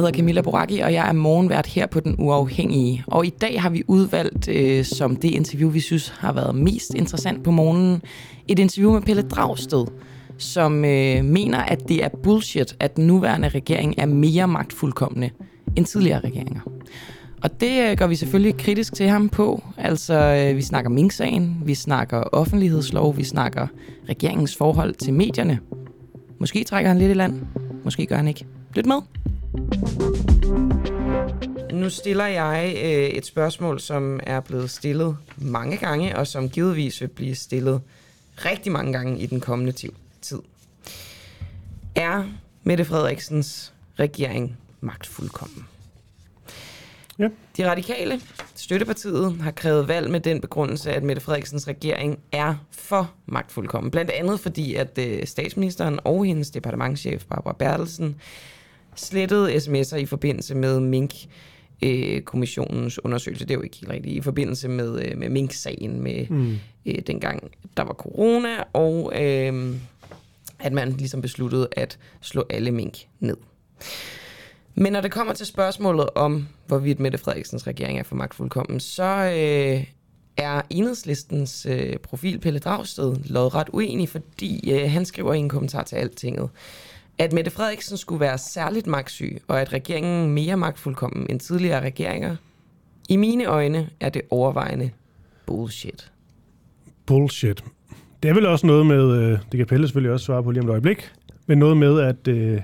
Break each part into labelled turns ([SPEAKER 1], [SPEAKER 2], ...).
[SPEAKER 1] hedder Camilla Boracchi, og jeg er morgenvært her på Den Uafhængige. Og i dag har vi udvalgt øh, som det interview, vi synes har været mest interessant på morgenen, et interview med Pelle Dragsted, som øh, mener, at det er bullshit, at den nuværende regering er mere magtfuldkommende end tidligere regeringer. Og det øh, går vi selvfølgelig kritisk til ham på. Altså, øh, vi snakker Mink-sagen, vi snakker offentlighedslov, vi snakker regeringens forhold til medierne. Måske trækker han lidt i land, måske gør han ikke. Lyt med. Nu stiller jeg øh, et spørgsmål, som er blevet stillet mange gange, og som givetvis vil blive stillet rigtig mange gange i den kommende tid. Er Mette Frederiksens regering magtfuldkommen?
[SPEAKER 2] Ja.
[SPEAKER 1] De radikale, støttepartiet, har krævet valg med den begrundelse, at Mette Frederiksens regering er for magtfuldkommen. Blandt andet fordi, at øh, statsministeren og hendes departementchef Barbara Bertelsen slettede sms'er i forbindelse med Mink øh, kommissionens undersøgelse. Det er jo ikke helt rigtigt. I forbindelse med, øh, med Mink-sagen, med mm. øh, dengang der var corona, og øh, at man ligesom besluttede at slå alle mink ned. Men når det kommer til spørgsmålet om, hvorvidt Mette Frederiksens regering er for magtfuldkommen, så øh, er enhedslistens øh, profil Pelle Dragsted lodret uenig, fordi øh, han skriver i en kommentar til Altinget, at Mette Frederiksen skulle være særligt magtsyg, og at regeringen mere magtfuldkommen end tidligere regeringer. I mine øjne er det overvejende bullshit.
[SPEAKER 2] Bullshit. Det er vel også noget med, øh, det kan Pelle selvfølgelig også svare på lige om et øjeblik, men noget med, at øh,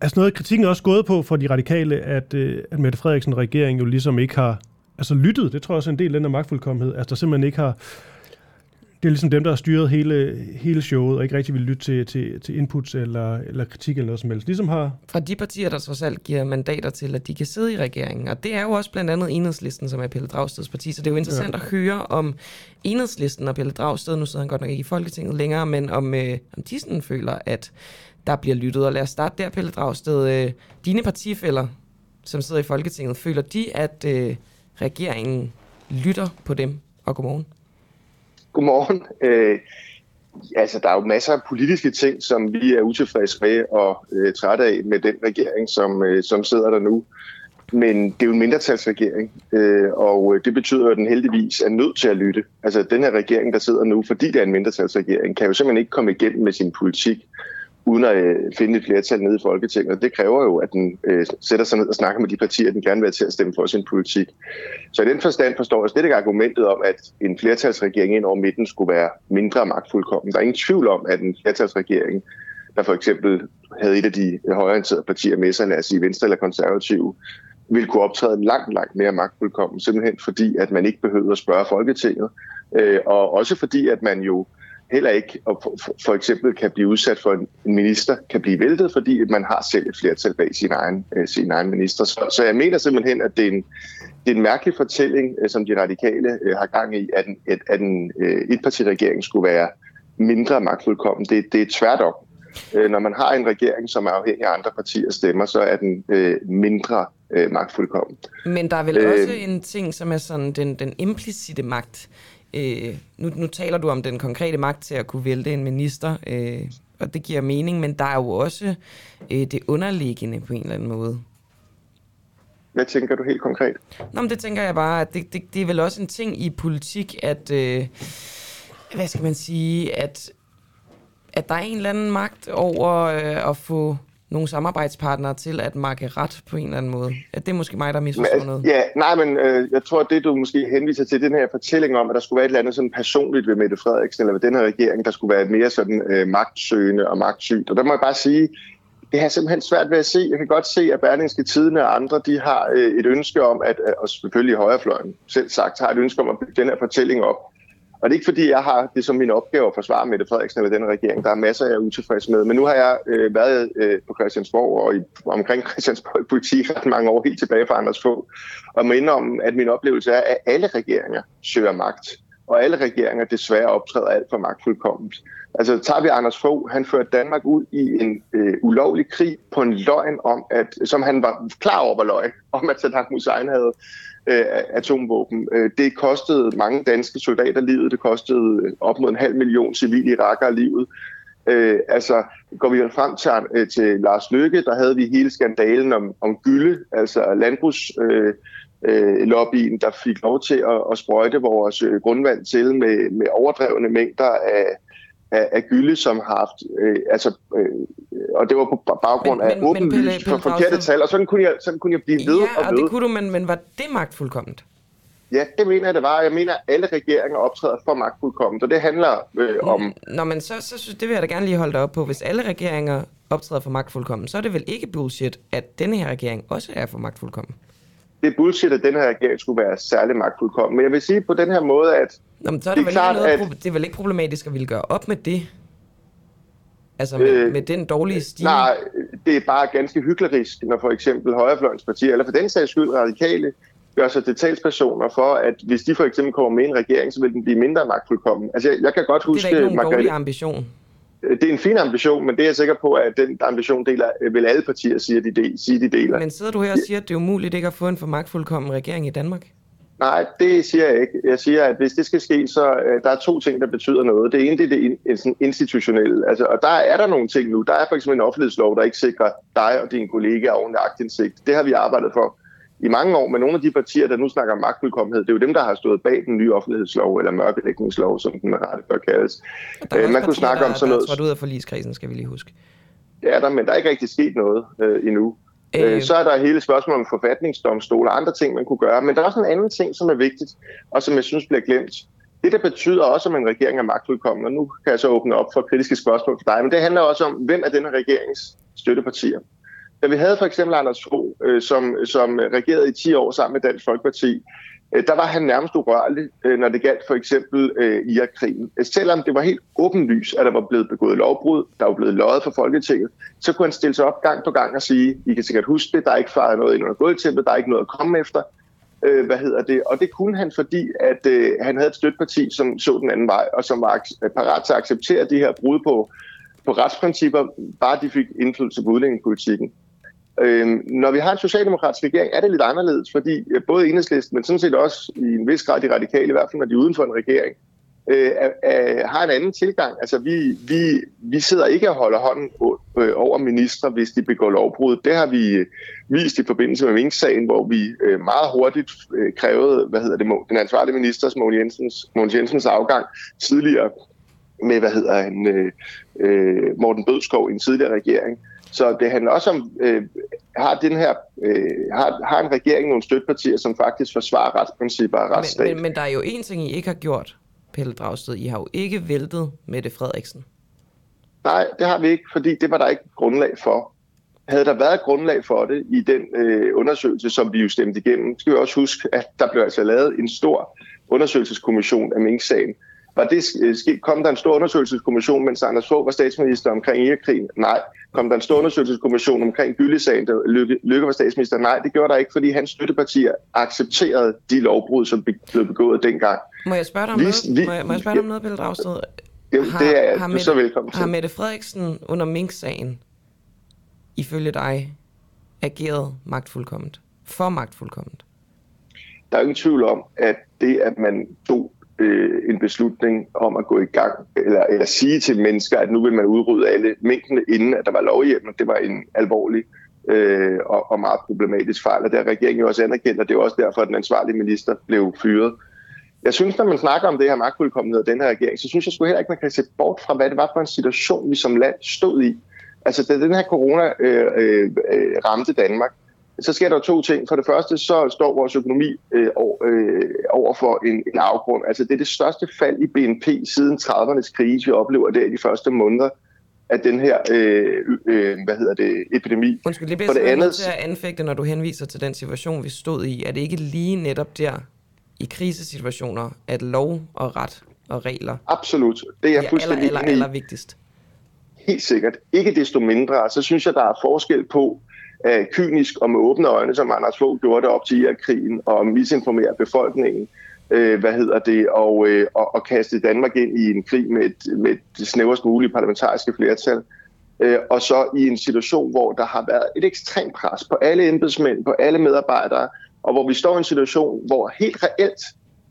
[SPEAKER 2] altså noget af kritikken er også gået på for de radikale, at, øh, at Mette Frederiksen regering jo ligesom ikke har altså lyttet. Det tror jeg også er en del af den der magtfuldkommenhed. Altså der simpelthen ikke har det er ligesom dem, der har styret hele, hele showet, og ikke rigtig vil lytte til, til, til inputs eller, eller kritik eller noget som helst. Ligesom har...
[SPEAKER 1] Fra de partier, der trods alt giver mandater til, at de kan sidde i regeringen. Og det er jo også blandt andet Enhedslisten, som er Pelle Dragsteds parti. Så det er jo interessant ja. at høre om Enhedslisten og Pelle Dragsted, nu sidder han godt nok ikke i Folketinget længere, men om, øh, om de sådan føler, at der bliver lyttet. Og lad os starte der, Pelle Dragsted. Øh, dine partifælder, som sidder i Folketinget, føler de, at øh, regeringen lytter på dem? Og godmorgen.
[SPEAKER 3] Godmorgen. Øh, altså, der er jo masser af politiske ting, som vi er utilfredse med og øh, trætte af med den regering, som, øh, som sidder der nu. Men det er jo en mindretalsregering, øh, og øh, det betyder, at den heldigvis er nødt til at lytte. Altså, den her regering, der sidder nu, fordi det er en mindretalsregering, kan jo simpelthen ikke komme igennem med sin politik uden at øh, finde et flertal nede i Folketinget. Det kræver jo, at den øh, sætter sig ned og snakker med de partier, den gerne vil have til at stemme for sin politik. Så i den forstand forstår jeg slet ikke argumentet om, at en flertalsregering ind over midten skulle være mindre magtfuldkommen. Der er ingen tvivl om, at en flertalsregering, der for eksempel havde et af de højorienterede partier med sig, lad os sige Venstre eller Konservative, ville kunne optræde langt, langt mere magtfuldkommen, simpelthen fordi, at man ikke behøvede at spørge Folketinget, øh, og også fordi, at man jo heller ikke og for, eksempel kan blive udsat for en minister, kan blive væltet, fordi man har selv et flertal bag sin egen, øh, sin egen minister. Så, så jeg mener simpelthen, at det er en, det er en mærkelig fortælling, øh, som de radikale øh, har gang i, at en, at, en etpartiregering skulle være mindre magtfuldkommen. Det, det er tværtom. Når man har en regering, som er afhængig af andre partiers stemmer, så er den øh, mindre øh, magtfuldkommen.
[SPEAKER 1] Men der er vel øh, også en ting, som er sådan den, den implicite magt Øh, nu, nu taler du om den konkrete magt til at kunne vælte en minister, øh, og det giver mening, men der er jo også øh, det underliggende på en eller anden måde.
[SPEAKER 3] Hvad tænker du helt konkret?
[SPEAKER 1] Nå, men det tænker jeg bare, at det, det, det er vel også en ting i politik, at, øh, hvad skal man sige, at, at der er en eller anden magt over øh, at få nogle samarbejdspartnere til at markere ret på en eller anden måde. At det er måske mig, der misforstår noget.
[SPEAKER 3] Ja, nej, men øh, jeg tror, at det du måske henviser til, den her fortælling om, at der skulle være et eller andet sådan personligt ved Mette Frederiksen, eller ved den her regering, der skulle være et mere sådan øh, magtsøgende og magtsygt. Og der må jeg bare sige, det har simpelthen svært ved at se. Jeg kan godt se, at Berlingske Tidene og andre, de har øh, et ønske om, at, og selvfølgelig højrefløjen selv sagt, har et ønske om at bygge den her fortælling op, og det er ikke fordi, jeg har det som min opgave at forsvare Mette Frederiksen eller den regering. Der er masser, jeg er utilfreds med. Men nu har jeg øh, været øh, på Christiansborg og i, omkring Christiansborg politik ret mange år, helt tilbage fra Anders få. Og minder om, at min oplevelse er, at alle regeringer søger magt. Og alle regeringer desværre optræder alt for magtfuldkomment. Altså tager vi Anders Fogh, han førte Danmark ud i en øh, ulovlig krig på en løgn om, at, som han var klar over var løgn, om at Saddam Hussein havde øh, atomvåben. Øh, det kostede mange danske soldater livet, det kostede øh, op mod en halv million civile irakere livet. Øh, altså, går vi frem til, øh, til Lars Løkke, der havde vi hele skandalen om, om gylde, altså landbrugs... Øh, øh, lobbyen, der fik lov til at, at sprøjte vores øh, grundvand til med, med overdrevne mængder af, af, af gylde, som har haft, øh, altså, øh, og det var på baggrund men, af men, åbenlyst for forkerte tal, og sådan kunne, jeg, sådan kunne jeg blive ved
[SPEAKER 1] ja,
[SPEAKER 3] og ved.
[SPEAKER 1] Ja, det kunne du, men, men var det magtfuldkomment?
[SPEAKER 3] Ja, det mener jeg, det var. Jeg mener, at alle regeringer optræder for magtfuldkomment, og det handler øh, om...
[SPEAKER 1] Nå, men så, så synes det vil jeg da gerne lige holde dig op på. Hvis alle regeringer optræder for magtfuldkomment, så er det vel ikke bullshit, at denne her regering også er for magtfuldkommen?
[SPEAKER 3] Det er bullshit, at den her regering skulle være særlig magtfuldkommen. Men jeg vil sige på den her måde, at...
[SPEAKER 1] Nå, men så er det, det, er klart, noget, at... det er vel ikke problematisk at ville gøre op med det? Altså med, øh, med den dårlige stil?
[SPEAKER 3] Nej, det er bare ganske hyklerisk, når for eksempel højrefløjens partier, eller for den sags skyld radikale, gør sig til talspersoner for, at hvis de for eksempel kommer med en regering, så vil den blive mindre magtfuldkommen. Altså, jeg, jeg kan godt huske...
[SPEAKER 1] Det er ikke nogen dårlig ambition.
[SPEAKER 3] Det er en fin ambition, men det er jeg sikker på, at den ambition deler, vil alle partier sige, de, del, sige, de deler.
[SPEAKER 1] Men sidder du her og siger, at det er umuligt ikke at få en for magtfuldkommen regering i Danmark?
[SPEAKER 3] Nej, det siger jeg ikke. Jeg siger, at hvis det skal ske, så uh, der er to ting, der betyder noget. Det ene det er det institutionelle. Altså, og der er der nogle ting nu. Der er for eksempel en offentlighedslov, der ikke sikrer dig og dine kollegaer ordentlig agtindsigt. Det har vi arbejdet for i mange år, men nogle af de partier, der nu snakker om magtfuldkommenhed, det er jo dem, der har stået bag den nye offentlighedslov, eller mørkelægningslov, som den rette bør kaldes.
[SPEAKER 1] Øh, man kunne snakke der, om sådan noget... Der er ud af forligskredsen, skal vi lige huske.
[SPEAKER 3] Det er der, men der er ikke rigtig sket noget øh, endnu. Øh. øh. Så er der hele spørgsmålet om forfatningsdomstol og andre ting, man kunne gøre. Men der er også en anden ting, som er vigtigt, og som jeg synes bliver glemt. Det, der betyder også, om en regering er magtfuldkommen, og nu kan jeg så åbne op for kritiske spørgsmål til dig, men det handler også om, hvem er denne regerings støttepartier. Da vi havde for eksempel Anders Fogh, øh, som, som regerede i 10 år sammen med Dansk Folkeparti, øh, der var han nærmest urørlig, øh, når det galt for eksempel øh, Irak-krigen. Øh, selvom det var helt åbenlyst, at der var blevet begået lovbrud, der var blevet løjet for Folketinget, så kunne han stille sig op gang på gang og sige, I kan sikkert huske det, der er ikke fejret noget ind under gulvtæppet, der er ikke noget at komme efter. Øh, hvad hedder det? Og det kunne han, fordi at øh, han havde et støtteparti, som så den anden vej, og som var parat til at acceptere de her brud på, på retsprincipper, bare de fik indflydelse på udlændingepolitikken. Øhm, når vi har en socialdemokratisk regering, er det lidt anderledes, fordi øh, både enhedslisten, men sådan set også i en vis grad de radikale, i hvert fald når de er uden for en regering, øh, er, er, har en anden tilgang. Altså vi, vi, vi sidder ikke og holder hånden øh, over ministre, hvis de begår lovbrud. Det har vi øh, vist i forbindelse med Mink-sagen, hvor vi øh, meget hurtigt øh, krævede, hvad hedder det, den ansvarlige ministers, Mogens Jensens, Mogens Jensens afgang tidligere med, hvad hedder han, øh, øh, Morten Bødskov i en tidligere regering. Så det handler også om, øh, har, den her, øh, har, har en regering nogle støttepartier, som faktisk forsvarer retsprincipper og retsstat?
[SPEAKER 1] Men, men, men der er jo en ting, I ikke har gjort, Pelle Dragsted. I har jo ikke væltet Mette Frederiksen.
[SPEAKER 3] Nej, det har vi ikke, fordi det var der ikke grundlag for. Havde der været grundlag for det i den øh, undersøgelse, som vi jo stemte igennem, skal vi også huske, at der blev altså lavet en stor undersøgelseskommission af Mink-sagen, var det øh? Kom der en stor undersøgelseskommission, mens Anders Fogh var statsminister omkring Irakkrigen? Nej. Kom der en stor undersøgelseskommission omkring Gyllesagen, der Lykke, Lykke var statsminister? Nej, det gjorde der ikke, fordi hans støttepartier accepterede de lovbrud, som blev begået dengang.
[SPEAKER 1] Må jeg spørge dig om noget, vi, må jeg, må jeg spørge dig om noget Pelle Dragsted?
[SPEAKER 3] Jamen, har, det er har Mette, så velkommen til.
[SPEAKER 1] Har Mette Frederiksen under Mink-sagen, ifølge dig, ageret magtfuldkomment? For magtfuldkomment?
[SPEAKER 3] Der er ingen tvivl om, at det, at man tog øh, en beslutning om at gå i gang, eller, eller sige til mennesker, at nu vil man udrydde alle mængdene, inden at der var lovhjemmel. Det var en alvorlig øh, og, og meget problematisk fejl, og der har regeringen jo også anerkendt, og det er også derfor, at den ansvarlige minister blev fyret. Jeg synes, når man snakker om det her magtfuldkommenhed og den her regering, så synes jeg sgu heller ikke, man kan se bort fra, hvad det var for en situation, vi som land stod i. Altså, da den her corona øh, øh, øh ramte Danmark, så sker der to ting. For det første, så står vores økonomi øh, øh, over for en, en afgrund. Altså det er det største fald i BNP siden 30'ernes krise, vi oplever der i de første måneder af den her øh, øh, hvad hedder det, epidemi.
[SPEAKER 1] Undskyld, det bliver det andet... til at anfægte, når du henviser til den situation, vi stod i. Er det ikke lige netop der i krisesituationer, at lov og ret og regler
[SPEAKER 3] Absolut. Det er fuldstændig
[SPEAKER 1] aller, aller, aller vigtigst.
[SPEAKER 3] Helt sikkert. Ikke desto mindre, så synes jeg, der er forskel på, øh, kynisk og med åbne øjne, som Anders Fogh gjorde det op til Irak-krigen, og misinformere befolkningen, øh, hvad hedder det, og, øh, og, og kaste Danmark ind i en krig med et, med et snæverst mulige parlamentariske flertal. Øh, og så i en situation, hvor der har været et ekstremt pres på alle embedsmænd, på alle medarbejdere, og hvor vi står i en situation, hvor helt reelt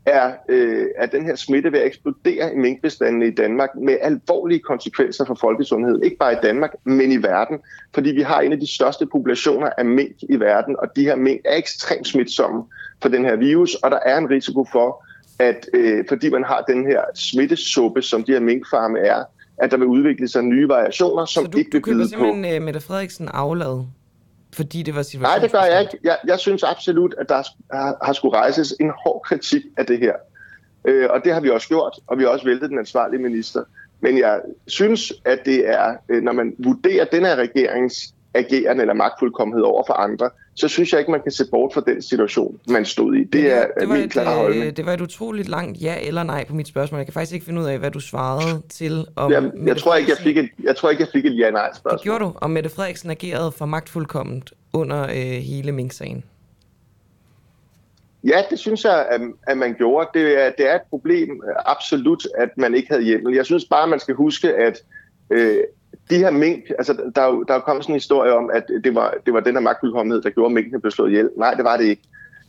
[SPEAKER 3] er, øh, er den her smitte ved at eksplodere i minkbestandene i Danmark med alvorlige konsekvenser for folkesundheden. Ikke bare i Danmark, men i verden. Fordi vi har en af de største populationer af mink i verden, og de her mink er ekstremt smitsomme for den her virus, og der er en risiko for, at øh, fordi man har den her smittesuppe, som de her minkfarme er, at der vil udvikle sig nye variationer, som
[SPEAKER 1] Så du,
[SPEAKER 3] ikke
[SPEAKER 1] du
[SPEAKER 3] vil
[SPEAKER 1] køber
[SPEAKER 3] byde på.
[SPEAKER 1] simpelthen uh, Mette Frederiksen aflad, fordi det var
[SPEAKER 3] Nej,
[SPEAKER 1] situationen?
[SPEAKER 3] det gør jeg ikke. Jeg, jeg synes absolut, at der har, har skulle rejses en hård kritik af det her. Øh, og det har vi også gjort, og vi har også væltet den ansvarlige minister. Men jeg synes, at det er, øh, når man vurderer den her regerings agerende eller magtfuldkommenhed over for andre, så synes jeg ikke, man kan se bort fra den situation, man stod i. Det er
[SPEAKER 1] det var,
[SPEAKER 3] min
[SPEAKER 1] et,
[SPEAKER 3] klare holdning.
[SPEAKER 1] øh, det var et utroligt langt ja eller nej på mit spørgsmål. Jeg kan faktisk ikke finde ud af, hvad du svarede til. Om
[SPEAKER 3] Jeg, jeg,
[SPEAKER 1] Mette
[SPEAKER 3] tror ikke, jeg fik et, jeg tror ikke, jeg fik et ja-nej
[SPEAKER 1] Det
[SPEAKER 3] spørgsmål.
[SPEAKER 1] gjorde du, og Mette Frederiksen agerede for magtfuldkomment under øh, hele Mink-sagen.
[SPEAKER 3] Ja, det synes jeg, at, at man gjorde. Det er, det er et problem, øh, absolut, at man ikke havde hjemmel. Jeg synes bare, man skal huske, at øh, de her mink, altså der er jo, der er jo kommet sådan en historie om, at det var, det var den her magtfuldkommenhed, der gjorde, at minkene blev slået ihjel. Nej, det var det ikke.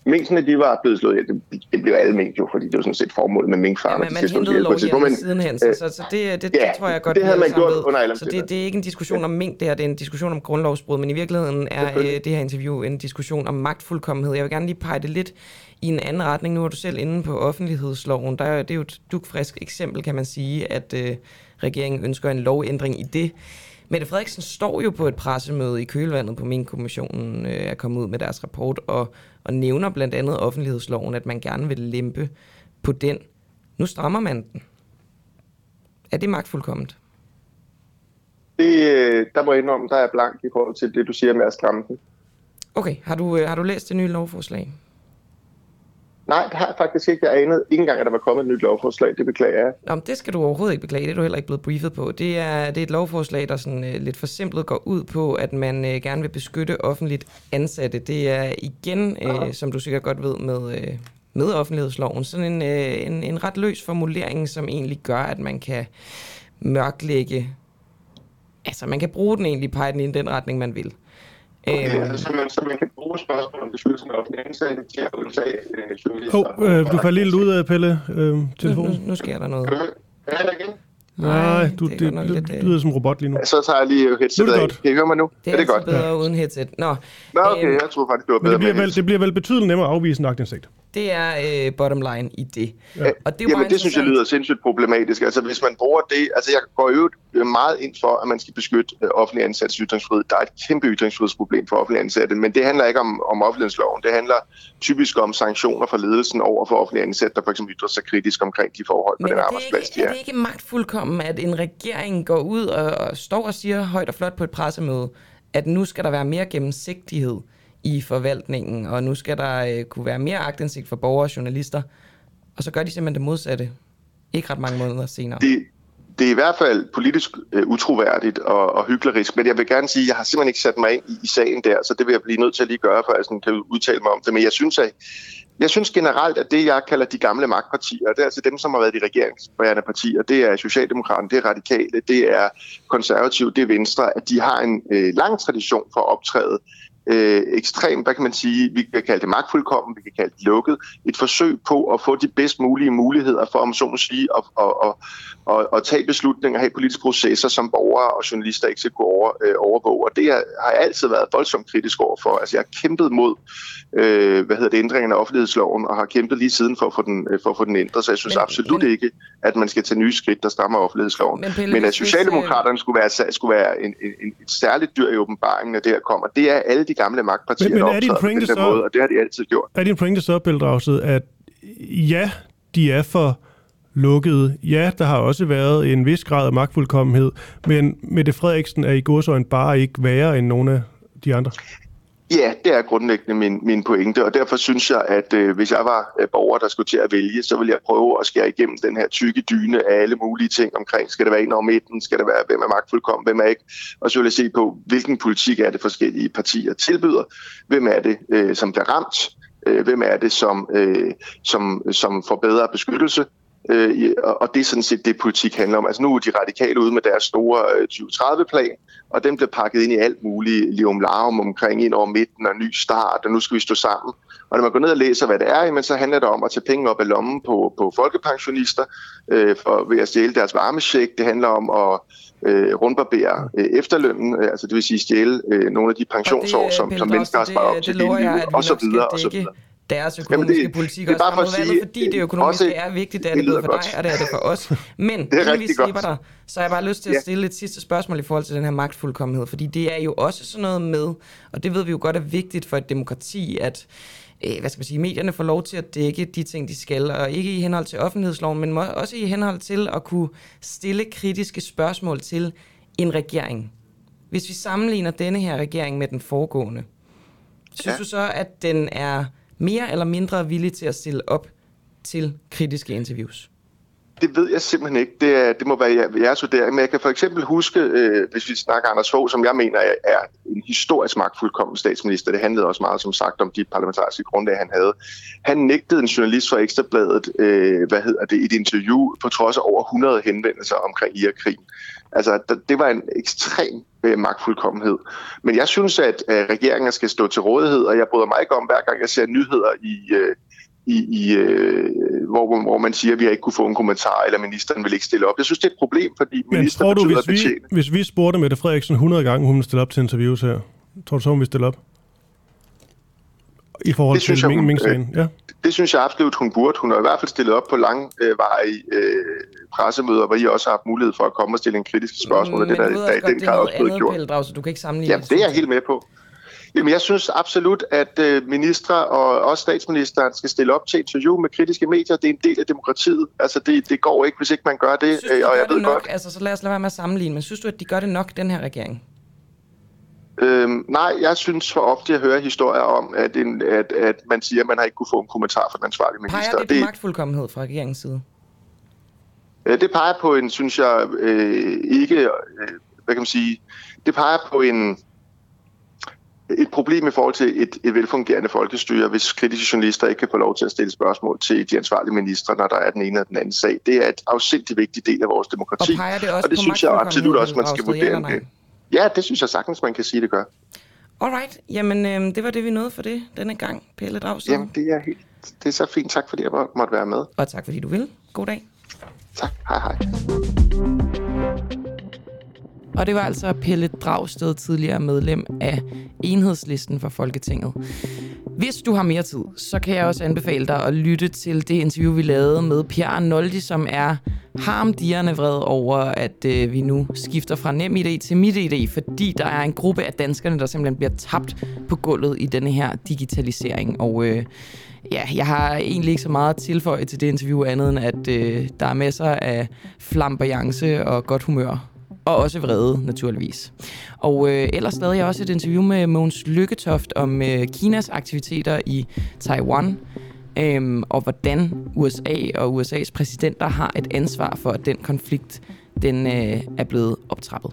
[SPEAKER 3] Minkene, de var blevet slået ihjel. Det, det blev alle mink jo, fordi det var sådan set formålet med
[SPEAKER 1] Ja,
[SPEAKER 3] minkfarmer.
[SPEAKER 1] men
[SPEAKER 3] de
[SPEAKER 1] man hentede lovhjælp
[SPEAKER 3] Men,
[SPEAKER 1] sidenhen, så,
[SPEAKER 3] øh,
[SPEAKER 1] så, så det, det,
[SPEAKER 3] ja,
[SPEAKER 1] det tror jeg godt,
[SPEAKER 3] det havde man gjort under alle
[SPEAKER 1] Så det, det er ikke en diskussion om mink, det her, det er en diskussion om grundlovsbrud, men i virkeligheden er øh, det her interview en diskussion om magtfuldkommenhed. Jeg vil gerne lige pege det lidt i en anden retning. Nu er du selv inde på offentlighedsloven. Der er, det er jo et dugfrisk eksempel, kan man sige, at øh, regeringen ønsker en lovændring i det. Mette Frederiksen står jo på et pressemøde i kølvandet på min kommissionen øh, er kommet ud med deres rapport og, og nævner blandt andet offentlighedsloven, at man gerne vil lempe på den. Nu strammer man den. Er det magtfuldkomment?
[SPEAKER 3] det, øh, der må jeg indrømme, der er blank i forhold til det, du siger med at stramme den.
[SPEAKER 1] Okay, har du, øh, har du læst det nye lovforslag?
[SPEAKER 3] Nej, det har jeg faktisk ikke. Jeg anede ikke engang, at der var kommet et nyt lovforslag. Det beklager jeg.
[SPEAKER 1] Nå, det skal du overhovedet ikke beklage, det er du heller ikke blevet briefet på. Det er, det er et lovforslag, der sådan, øh, lidt forsimplet går ud på, at man øh, gerne vil beskytte offentligt ansatte. Det er igen, øh, som du sikkert godt ved, med, øh, med offentlighedsloven, sådan en, øh, en, en ret løs formulering, som egentlig gør, at man kan mørklægge, altså man kan bruge den egentlig, pege den i den retning, man vil.
[SPEAKER 3] Okay,
[SPEAKER 1] Øhm,
[SPEAKER 3] altså, så, man, så man kan bruge spørgsmål om beskyttelsen af offentlige ansatte til at udtage øh.
[SPEAKER 2] Hov, øh, du faldt lidt ud af, Pelle, øh,
[SPEAKER 1] nu, nu, nu sker der noget.
[SPEAKER 3] Er igen?
[SPEAKER 2] Nej, du,
[SPEAKER 1] det er
[SPEAKER 2] det, det, det
[SPEAKER 1] øh,
[SPEAKER 2] lyder som robot lige nu.
[SPEAKER 3] Ja, Så tager jeg lige
[SPEAKER 2] Nu
[SPEAKER 3] headsetet
[SPEAKER 2] er det
[SPEAKER 3] af.
[SPEAKER 2] godt.
[SPEAKER 3] Kan I høre mig nu?
[SPEAKER 1] Det er,
[SPEAKER 3] er det godt?
[SPEAKER 1] bedre uden headset. Nå,
[SPEAKER 3] Nå, okay,
[SPEAKER 1] øhm,
[SPEAKER 3] jeg tror faktisk, det var
[SPEAKER 2] Men
[SPEAKER 3] bedre
[SPEAKER 2] det bliver, vel, det bliver vel betydeligt nemmere at afvise en aktindsigt.
[SPEAKER 1] Det er øh, bottom line i det.
[SPEAKER 3] Ja.
[SPEAKER 1] Og det er
[SPEAKER 3] Jamen, det synes jeg lyder sindssygt problematisk. Altså, hvis man bruger det... Altså, jeg går jo meget ind for, at man skal beskytte øh, offentlige ansattes ytringsfrihed. Der er et kæmpe ytringsfrihedsproblem for offentlige ansatte, men det handler ikke om, om offentlighedsloven. Det handler typisk om sanktioner fra ledelsen over for offentlige ansatte, der for eksempel ytrer sig kritisk omkring de forhold på
[SPEAKER 1] Men
[SPEAKER 3] den
[SPEAKER 1] er det,
[SPEAKER 3] arbejdsplads, de
[SPEAKER 1] ikke, er
[SPEAKER 3] er.
[SPEAKER 1] det ikke magtfuldkommen, at en regering går ud og, og står og siger højt og flot på et pressemøde, at nu skal der være mere gennemsigtighed i forvaltningen, og nu skal der øh, kunne være mere agtindsigt for borgere og journalister, og så gør de simpelthen det modsatte, ikke ret mange måneder senere.
[SPEAKER 3] det, det er i hvert fald politisk øh, utroværdigt og, og hyklerisk, men jeg vil gerne sige, at jeg har simpelthen ikke sat mig ind i, i sagen der, så det vil jeg blive nødt til at lige gøre, for jeg sådan kan udtale mig om det. Men jeg synes, at jeg synes generelt, at det, jeg kalder de gamle magtpartier, det er altså dem, som har været de regeringsbærende partier, det er Socialdemokraterne, det er Radikale, det er Konservative, det er Venstre, at de har en øh, lang tradition for at optræde øh, ekstremt, hvad kan man sige, vi kan kalde det magtfuldkommen, vi kan kalde det lukket, et forsøg på at få de bedst mulige muligheder for, om så må sige, at, at, at, at, at tage beslutninger, have politiske processer, som borgere og journalister ikke skal kunne over, øh, overvåge. Og det har jeg altid været voldsomt kritisk over for. Altså, jeg har kæmpet mod øh, hvad hedder det, ændringen af offentlighedsloven, og har kæmpet lige siden for at få den, øh, for at få den ændret. Så jeg synes
[SPEAKER 1] Men-
[SPEAKER 3] absolut
[SPEAKER 1] men-
[SPEAKER 3] ikke, at man skal tage nye skridt, der strammer offentlighedsloven.
[SPEAKER 1] Men
[SPEAKER 3] Men,
[SPEAKER 1] Pelle,
[SPEAKER 3] men at
[SPEAKER 1] hvis,
[SPEAKER 3] Socialdemokraterne skulle være, skulle være en, en, en, et særligt dyr i åbenbaringen, når det her kommer, det er alle de gamle magtpartier,
[SPEAKER 2] Men- men er din pointe så-
[SPEAKER 3] måde, og det har de altid gjort.
[SPEAKER 2] Er din pointe så, Pelle Dragsted, at ja, de er for lukkede. Ja, der har også været en vis grad af magtfuldkommenhed, men Mette Frederiksen er i godsøjne bare ikke værre end nogle af de andre.
[SPEAKER 3] Ja, det er grundlæggende min, min pointe, og derfor synes jeg, at øh, hvis jeg var øh, borger, der skulle til at vælge, så ville jeg prøve at skære igennem den her tykke dyne af alle mulige ting omkring. Skal det være en over midten? Skal det være, hvem er magtfuldkommen? Hvem er ikke? Og så vil jeg se på, hvilken politik er det forskellige partier tilbyder? Hvem er det, øh, som bliver ramt? Øh, hvem er det, som, øh, som, som får bedre beskyttelse? Øh, og det er sådan set det, politik handler om. Altså nu er de radikale ude med deres store 2030-plan, og den bliver pakket ind i alt muligt lium larum omkring ind over midten og ny start, og nu skal vi stå sammen. Og når man går ned og læser, hvad det er, men så handler det om at tage penge op af lommen på, på folkepensionister øh, for, ved at stjæle deres varmesjek. Det handler om at øh, rundbarbere øh, efterlønnen, øh, altså det vil sige stjæle øh, nogle af de pensionsår, det, som, som mennesker har sparet op til hele livet, og så videre, og så videre
[SPEAKER 1] deres økonomiske Jamen det, politik det, også fremadrettet, sige, fordi det økonomiske også, er vigtigt, det er det, det for godt. dig, og det er det for os. Men det er vi slipper dig, så har jeg bare lyst til at stille et sidste spørgsmål i forhold til den her magtfuldkommenhed, fordi det er jo også sådan noget med, og det ved vi jo godt er vigtigt for et demokrati, at øh, hvad skal man sige, medierne får lov til at dække de ting, de skal, og ikke i henhold til offentlighedsloven, men også i henhold til at kunne stille kritiske spørgsmål til en regering. Hvis vi sammenligner denne her regering med den foregående, synes ja. du så, at den er mere eller mindre villig til at stille op til kritiske interviews?
[SPEAKER 3] Det ved jeg simpelthen ikke. Det, er, det må være jeres vurdering. Men jeg kan for eksempel huske, øh, hvis vi snakker Anders Fogh, som jeg mener er, en historisk magtfuldkommen statsminister. Det handlede også meget, som sagt, om de parlamentariske grundlag, han havde. Han nægtede en journalist fra Ekstrabladet, øh, hvad hedder det, et interview, på trods af over 100 henvendelser omkring Irak-krigen. Altså, det var en ekstrem øh, magtfuldkommenhed. Men jeg synes, at øh, regeringer skal stå til rådighed, og jeg bryder mig ikke om, hver gang jeg ser nyheder i, øh, i, i øh, hvor, hvor man siger, at vi har ikke kunne få en kommentar, eller ministeren vil ikke stille op. Jeg synes, det er et problem, fordi
[SPEAKER 2] Men
[SPEAKER 3] ministeren
[SPEAKER 2] tror du, hvis vi, hvis vi spurgte Mette Frederiksen 100 gange, hun vil stille op til interviews her, tror du så, hun vil stille op? I forhold det til Ming, Ming øh, ja.
[SPEAKER 3] Det synes jeg absolut, hun burde. Hun har i hvert fald stillet op på langvarige øh, pressemøder, hvor I også har haft mulighed for at komme og stille en kritisk spørgsmål,
[SPEAKER 1] mm, og det der, der i den grad også blevet gjort. Pældrag, så du kan ikke sammenligne
[SPEAKER 3] Ja, det er jeg helt med på. Jamen, jeg synes absolut, at øh, ministre og også statsministeren skal stille op til interview med kritiske medier. Det er en del af demokratiet. Altså, det, det går ikke, hvis ikke man gør det.
[SPEAKER 1] Synes du, og jeg ved nok? godt. Altså, så lad os lade være med at sammenligne. Men synes du, at de gør det nok, den her regering?
[SPEAKER 3] Øhm, nej, jeg synes for ofte, at høre historier om, at, en, at, at man siger, at man har ikke kunne få en kommentar fra den ansvarlige minister.
[SPEAKER 1] Peger det på det, magtfuldkommenhed fra regeringens side?
[SPEAKER 3] Øh, det peger på en, synes jeg, øh, ikke, øh, hvad kan man sige, det peger på en, et problem i forhold til et, et velfungerende folkestyre, hvis kritiske journalister ikke kan få lov til at stille spørgsmål til de ansvarlige ministre, når der er den ene eller den anden sag. Det er et afsindigt vigtig del af vores demokrati,
[SPEAKER 1] og, det også
[SPEAKER 3] og det synes jeg absolut også, man skal vurdere. Ja, det synes jeg sagtens, man kan sige, det gør.
[SPEAKER 1] Alright, jamen øh, det var det, vi nåede for det denne gang, Pelle Dragsted.
[SPEAKER 3] Jamen, det er, helt, det er så fint. Tak, fordi jeg måtte være med.
[SPEAKER 1] Og tak, fordi du vil. God dag.
[SPEAKER 3] Tak. Hej, hej.
[SPEAKER 1] Og det var altså Pelle Dragsted, tidligere medlem af enhedslisten for Folketinget. Hvis du har mere tid, så kan jeg også anbefale dig at lytte til det interview, vi lavede med Pierre Arnoldi, som er harmdirrende vred over, at øh, vi nu skifter fra nem idé til MitID, fordi der er en gruppe af danskerne, der simpelthen bliver tabt på gulvet i denne her digitalisering. Og øh, ja, jeg har egentlig ikke så meget at tilføje til det interview andet end, at øh, der er masser af flamboyance og godt humør og også vrede, naturligvis. Og øh, ellers lavede jeg også et interview med Mogens Lykketoft om øh, Kinas aktiviteter i Taiwan, øhm, og hvordan USA og USA's præsidenter har et ansvar for, at den konflikt den øh, er blevet optrappet.